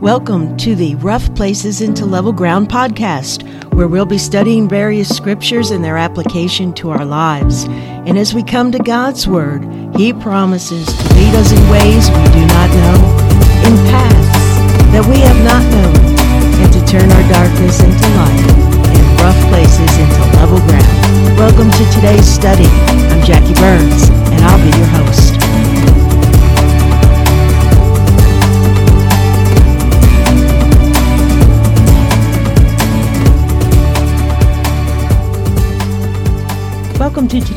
Welcome to the Rough Places into Level Ground podcast, where we'll be studying various scriptures and their application to our lives. And as we come to God's Word, He promises to lead us in ways we do not know, in paths that we have not known, and to turn our darkness into light and rough places into level ground. Welcome to today's study. I'm Jackie Burns, and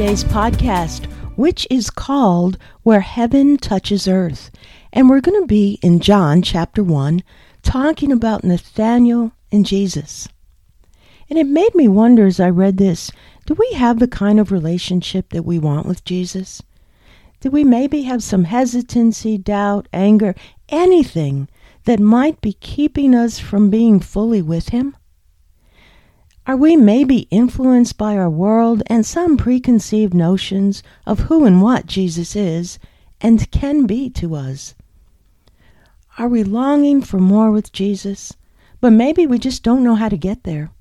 today's podcast, which is called Where Heaven Touches Earth. And we're going to be in John chapter 1, talking about Nathanael and Jesus. And it made me wonder as I read this do we have the kind of relationship that we want with Jesus? Do we maybe have some hesitancy, doubt, anger, anything that might be keeping us from being fully with Him? Are we maybe influenced by our world and some preconceived notions of who and what Jesus is and can be to us? Are we longing for more with Jesus, but maybe we just don't know how to get there?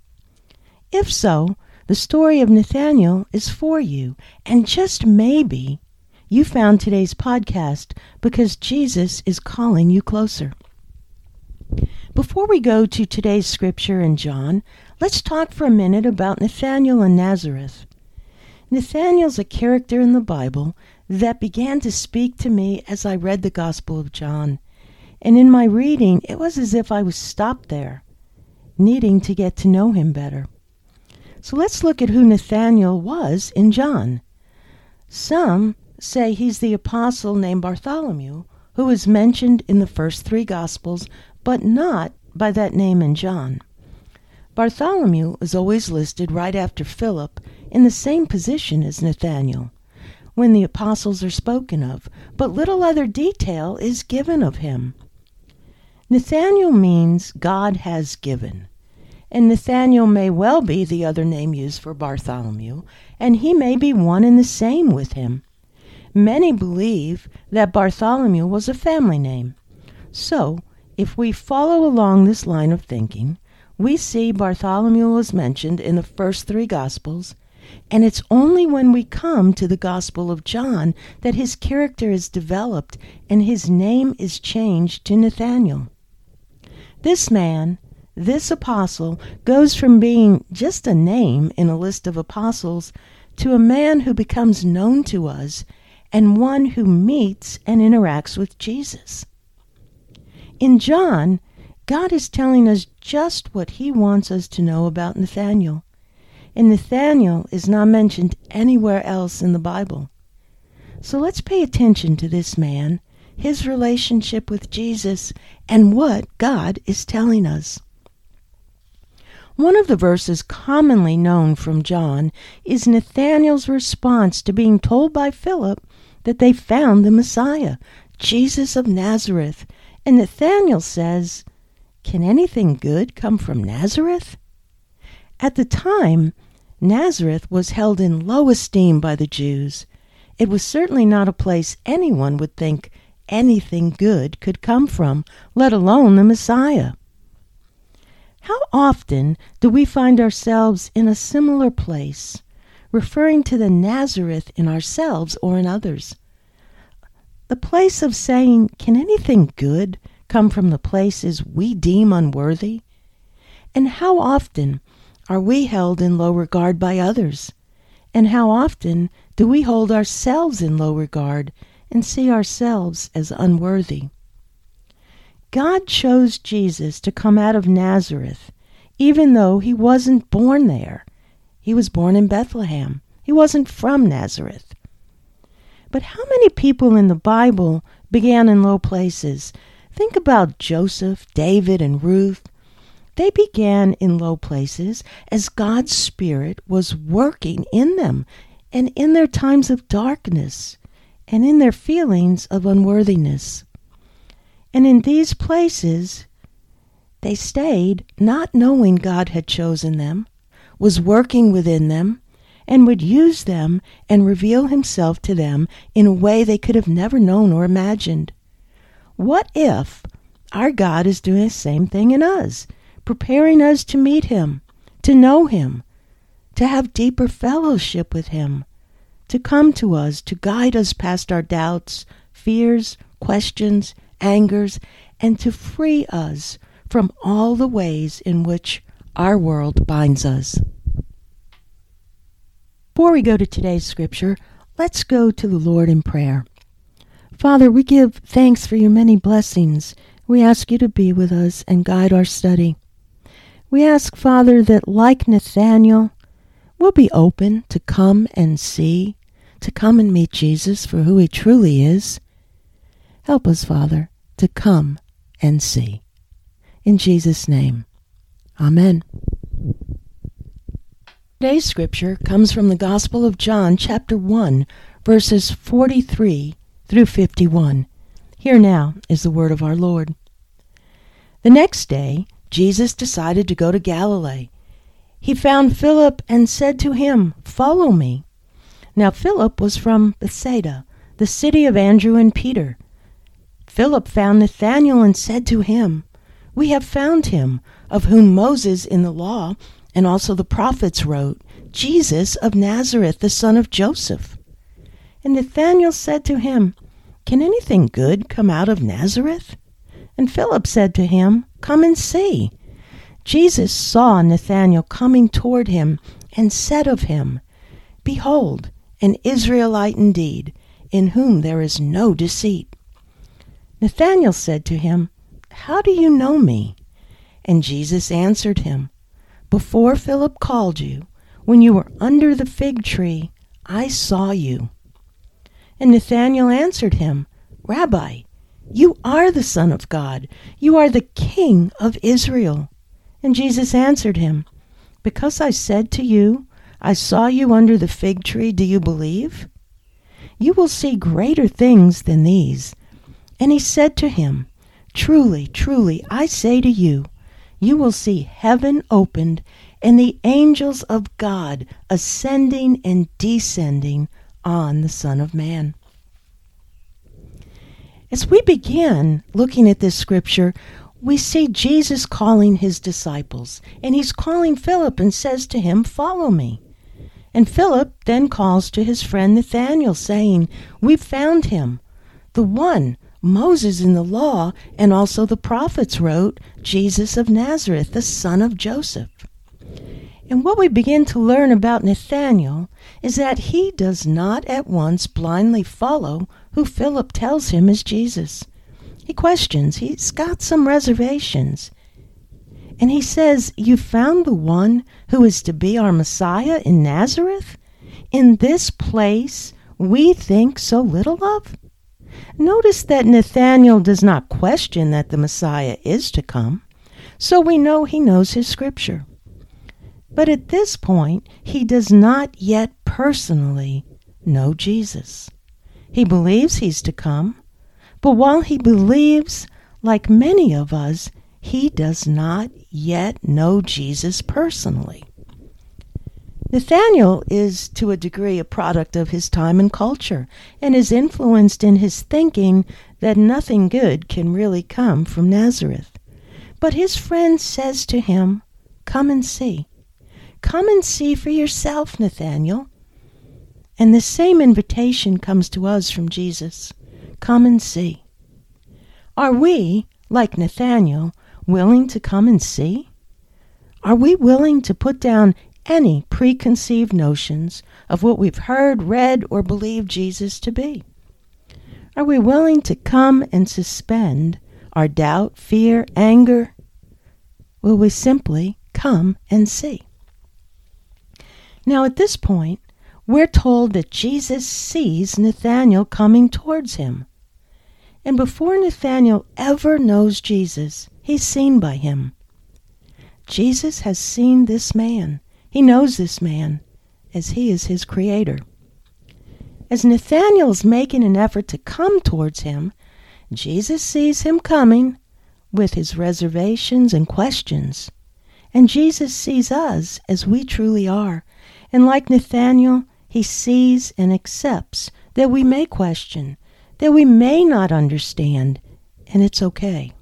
If so, the story of Nathanael is for you, and just maybe you found today's podcast because Jesus is calling you closer. Before we go to today's scripture in John, let's talk for a minute about Nathanael and Nazareth. Nathanael's a character in the Bible that began to speak to me as I read the Gospel of John. And in my reading, it was as if I was stopped there, needing to get to know him better. So let's look at who Nathanael was in John. Some say he's the apostle named Bartholomew, who is mentioned in the first three Gospels but not by that name in John. Bartholomew is always listed right after Philip in the same position as Nathanael when the apostles are spoken of, but little other detail is given of him. Nathanael means God has given, and Nathanael may well be the other name used for Bartholomew, and he may be one and the same with him. Many believe that Bartholomew was a family name. So, if we follow along this line of thinking, we see Bartholomew is mentioned in the first three Gospels, and it's only when we come to the Gospel of John that his character is developed and his name is changed to Nathanael. This man, this apostle, goes from being just a name in a list of apostles to a man who becomes known to us and one who meets and interacts with Jesus. In John, God is telling us just what he wants us to know about Nathanael. And Nathanael is not mentioned anywhere else in the Bible. So let's pay attention to this man, his relationship with Jesus, and what God is telling us. One of the verses commonly known from John is Nathanael's response to being told by Philip that they found the Messiah, Jesus of Nazareth, and Nathanael says, Can anything good come from Nazareth? At the time, Nazareth was held in low esteem by the Jews. It was certainly not a place anyone would think anything good could come from, let alone the Messiah. How often do we find ourselves in a similar place, referring to the Nazareth in ourselves or in others? The place of saying, Can anything good come from the places we deem unworthy? And how often are we held in low regard by others? And how often do we hold ourselves in low regard and see ourselves as unworthy? God chose Jesus to come out of Nazareth, even though he wasn't born there. He was born in Bethlehem. He wasn't from Nazareth. But how many people in the Bible began in low places? Think about Joseph, David, and Ruth. They began in low places as God's Spirit was working in them and in their times of darkness and in their feelings of unworthiness. And in these places, they stayed not knowing God had chosen them, was working within them, and would use them and reveal himself to them in a way they could have never known or imagined. What if our God is doing the same thing in us, preparing us to meet Him, to know Him, to have deeper fellowship with Him, to come to us, to guide us past our doubts, fears, questions, angers, and to free us from all the ways in which our world binds us. Before we go to today's scripture, let's go to the Lord in prayer. Father, we give thanks for your many blessings. We ask you to be with us and guide our study. We ask, Father, that like Nathaniel, we'll be open to come and see, to come and meet Jesus for who he truly is. Help us, Father, to come and see. In Jesus' name, Amen. Today's scripture comes from the Gospel of John, chapter 1, verses 43 through 51. Here now is the word of our Lord. The next day, Jesus decided to go to Galilee. He found Philip and said to him, Follow me. Now Philip was from Bethsaida, the city of Andrew and Peter. Philip found Nathanael and said to him, We have found him, of whom Moses in the law and also the prophets wrote, Jesus of Nazareth, the son of Joseph. And Nathanael said to him, Can anything good come out of Nazareth? And Philip said to him, Come and see. Jesus saw Nathanael coming toward him and said of him, Behold, an Israelite indeed, in whom there is no deceit. Nathanael said to him, How do you know me? And Jesus answered him, before Philip called you, when you were under the fig tree, I saw you. And Nathanael answered him, Rabbi, you are the Son of God. You are the King of Israel. And Jesus answered him, Because I said to you, I saw you under the fig tree, do you believe? You will see greater things than these. And he said to him, Truly, truly, I say to you, you will see heaven opened and the angels of God ascending and descending on the Son of Man. As we begin looking at this scripture, we see Jesus calling his disciples, and he's calling Philip and says to him, Follow me. And Philip then calls to his friend Nathanael, saying, We've found him, the one Moses in the law and also the prophets wrote Jesus of Nazareth, the son of Joseph. And what we begin to learn about Nathanael is that he does not at once blindly follow who Philip tells him is Jesus. He questions, he's got some reservations. And he says, You found the one who is to be our Messiah in Nazareth? In this place we think so little of? Notice that Nathanael does not question that the Messiah is to come, so we know he knows his scripture. But at this point, he does not yet personally know Jesus. He believes he's to come, but while he believes, like many of us, he does not yet know Jesus personally. Nathanael is to a degree a product of his time and culture, and is influenced in his thinking that nothing good can really come from Nazareth. But his friend says to him, Come and see. Come and see for yourself, Nathanael. And the same invitation comes to us from Jesus. Come and see. Are we, like Nathanael, willing to come and see? Are we willing to put down any preconceived notions of what we've heard, read, or believed Jesus to be? Are we willing to come and suspend our doubt, fear, anger? Will we simply come and see? Now, at this point, we're told that Jesus sees Nathanael coming towards him. And before Nathanael ever knows Jesus, he's seen by him. Jesus has seen this man he knows this man, as he is his creator. As Nathanael's making an effort to come towards him, Jesus sees him coming with his reservations and questions. And Jesus sees us as we truly are. And like Nathanael, he sees and accepts that we may question, that we may not understand, and it's okay.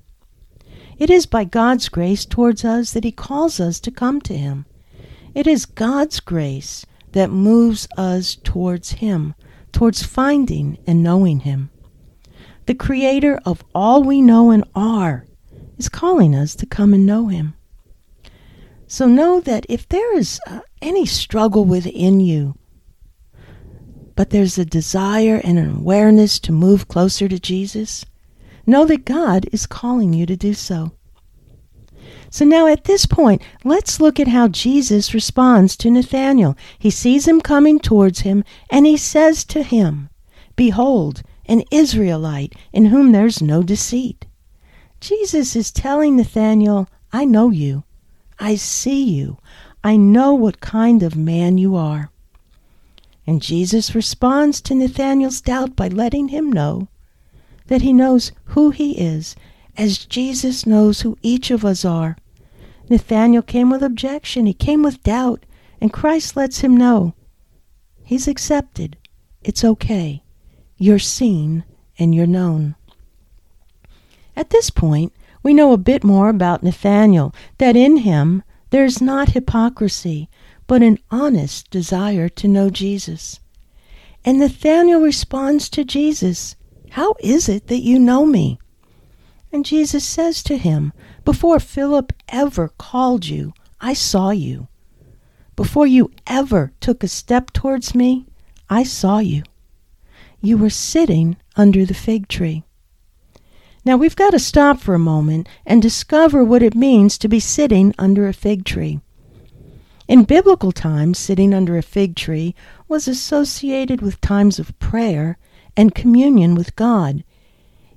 It is by God's grace towards us that He calls us to come to Him. It is God's grace that moves us towards Him, towards finding and knowing Him. The Creator of all we know and are is calling us to come and know Him. So know that if there is uh, any struggle within you, but there's a desire and an awareness to move closer to Jesus, know that God is calling you to do so. So now at this point, let's look at how Jesus responds to Nathanael. He sees him coming towards him, and he says to him, Behold, an Israelite in whom there's no deceit. Jesus is telling Nathanael, I know you. I see you. I know what kind of man you are. And Jesus responds to Nathanael's doubt by letting him know that he knows who he is, as Jesus knows who each of us are. Nathanael came with objection, he came with doubt, and Christ lets him know he's accepted. It's okay. You're seen and you're known. At this point, we know a bit more about Nathanael, that in him there's not hypocrisy, but an honest desire to know Jesus. And Nathanael responds to Jesus, How is it that you know me? And Jesus says to him, Before Philip ever called you, I saw you. Before you ever took a step towards me, I saw you. You were sitting under the fig tree. Now we've got to stop for a moment and discover what it means to be sitting under a fig tree. In biblical times, sitting under a fig tree was associated with times of prayer and communion with God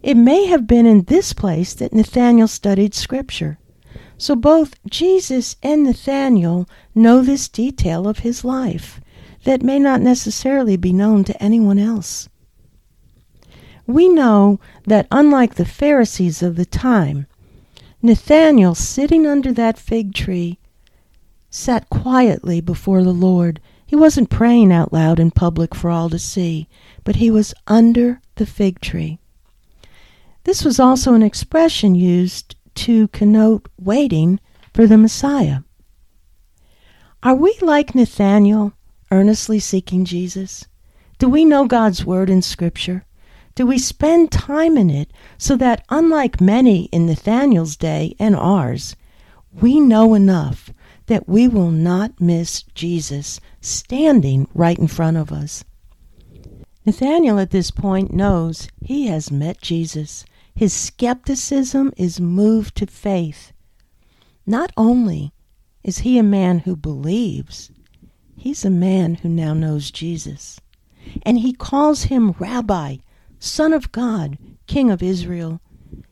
it may have been in this place that Nathanael studied Scripture. So both Jesus and Nathanael know this detail of his life that may not necessarily be known to anyone else. We know that unlike the Pharisees of the time, Nathanael, sitting under that fig tree, sat quietly before the Lord. He wasn't praying out loud in public for all to see, but he was under the fig tree. This was also an expression used to connote waiting for the Messiah. Are we like Nathanael, earnestly seeking Jesus? Do we know God's Word in Scripture? Do we spend time in it so that, unlike many in Nathanael's day and ours, we know enough that we will not miss Jesus standing right in front of us? Nathanael at this point knows he has met Jesus. His skepticism is moved to faith. Not only is he a man who believes, he's a man who now knows Jesus. And he calls him Rabbi, Son of God, King of Israel.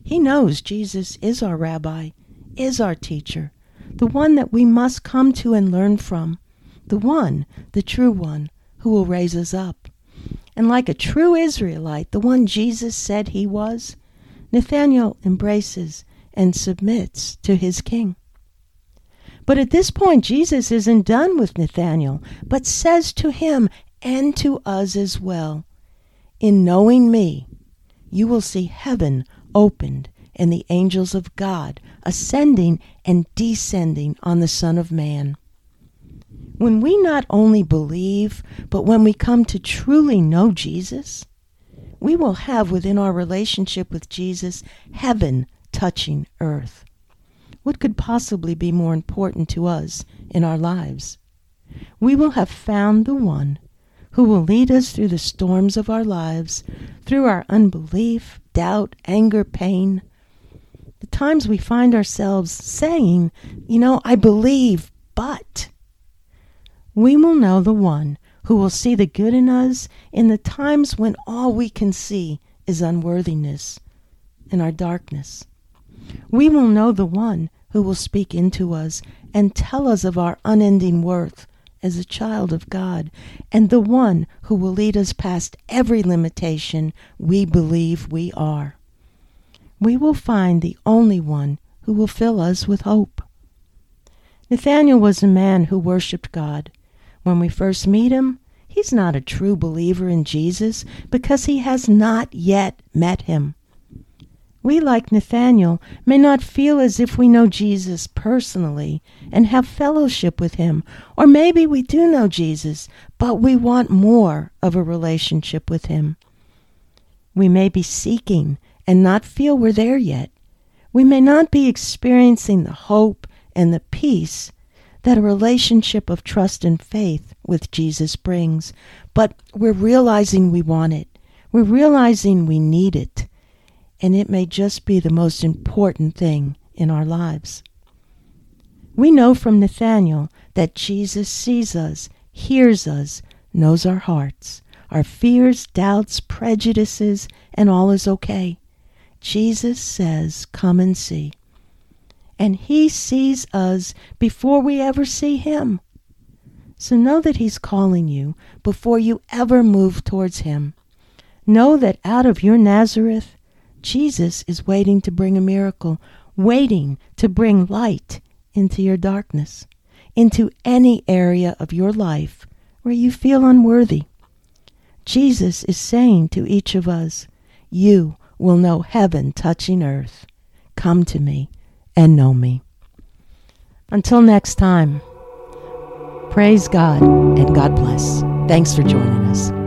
He knows Jesus is our Rabbi, is our teacher, the one that we must come to and learn from, the one, the true one, who will raise us up. And like a true Israelite, the one Jesus said he was, Nathanael embraces and submits to his king. But at this point, Jesus isn't done with Nathanael, but says to him and to us as well In knowing me, you will see heaven opened and the angels of God ascending and descending on the Son of Man. When we not only believe, but when we come to truly know Jesus, we will have within our relationship with Jesus heaven touching earth. What could possibly be more important to us in our lives? We will have found the one who will lead us through the storms of our lives, through our unbelief, doubt, anger, pain. The times we find ourselves saying, You know, I believe, but. We will know the one who will see the good in us in the times when all we can see is unworthiness and our darkness. We will know the one who will speak into us and tell us of our unending worth as a child of God, and the one who will lead us past every limitation we believe we are. We will find the only one who will fill us with hope. Nathanael was a man who worshiped God. When we first meet him, he's not a true believer in Jesus because he has not yet met him. We, like Nathanael, may not feel as if we know Jesus personally and have fellowship with him. Or maybe we do know Jesus, but we want more of a relationship with him. We may be seeking and not feel we're there yet. We may not be experiencing the hope and the peace that a relationship of trust and faith with Jesus brings, but we're realizing we want it. We're realizing we need it. And it may just be the most important thing in our lives. We know from Nathanael that Jesus sees us, hears us, knows our hearts, our fears, doubts, prejudices, and all is okay. Jesus says, Come and see. And He sees us before we ever see Him. So know that He's calling you before you ever move towards Him. Know that out of your Nazareth, Jesus is waiting to bring a miracle, waiting to bring light into your darkness, into any area of your life where you feel unworthy. Jesus is saying to each of us, You will know heaven touching earth. Come to me and know me. Until next time, praise God and God bless. Thanks for joining us.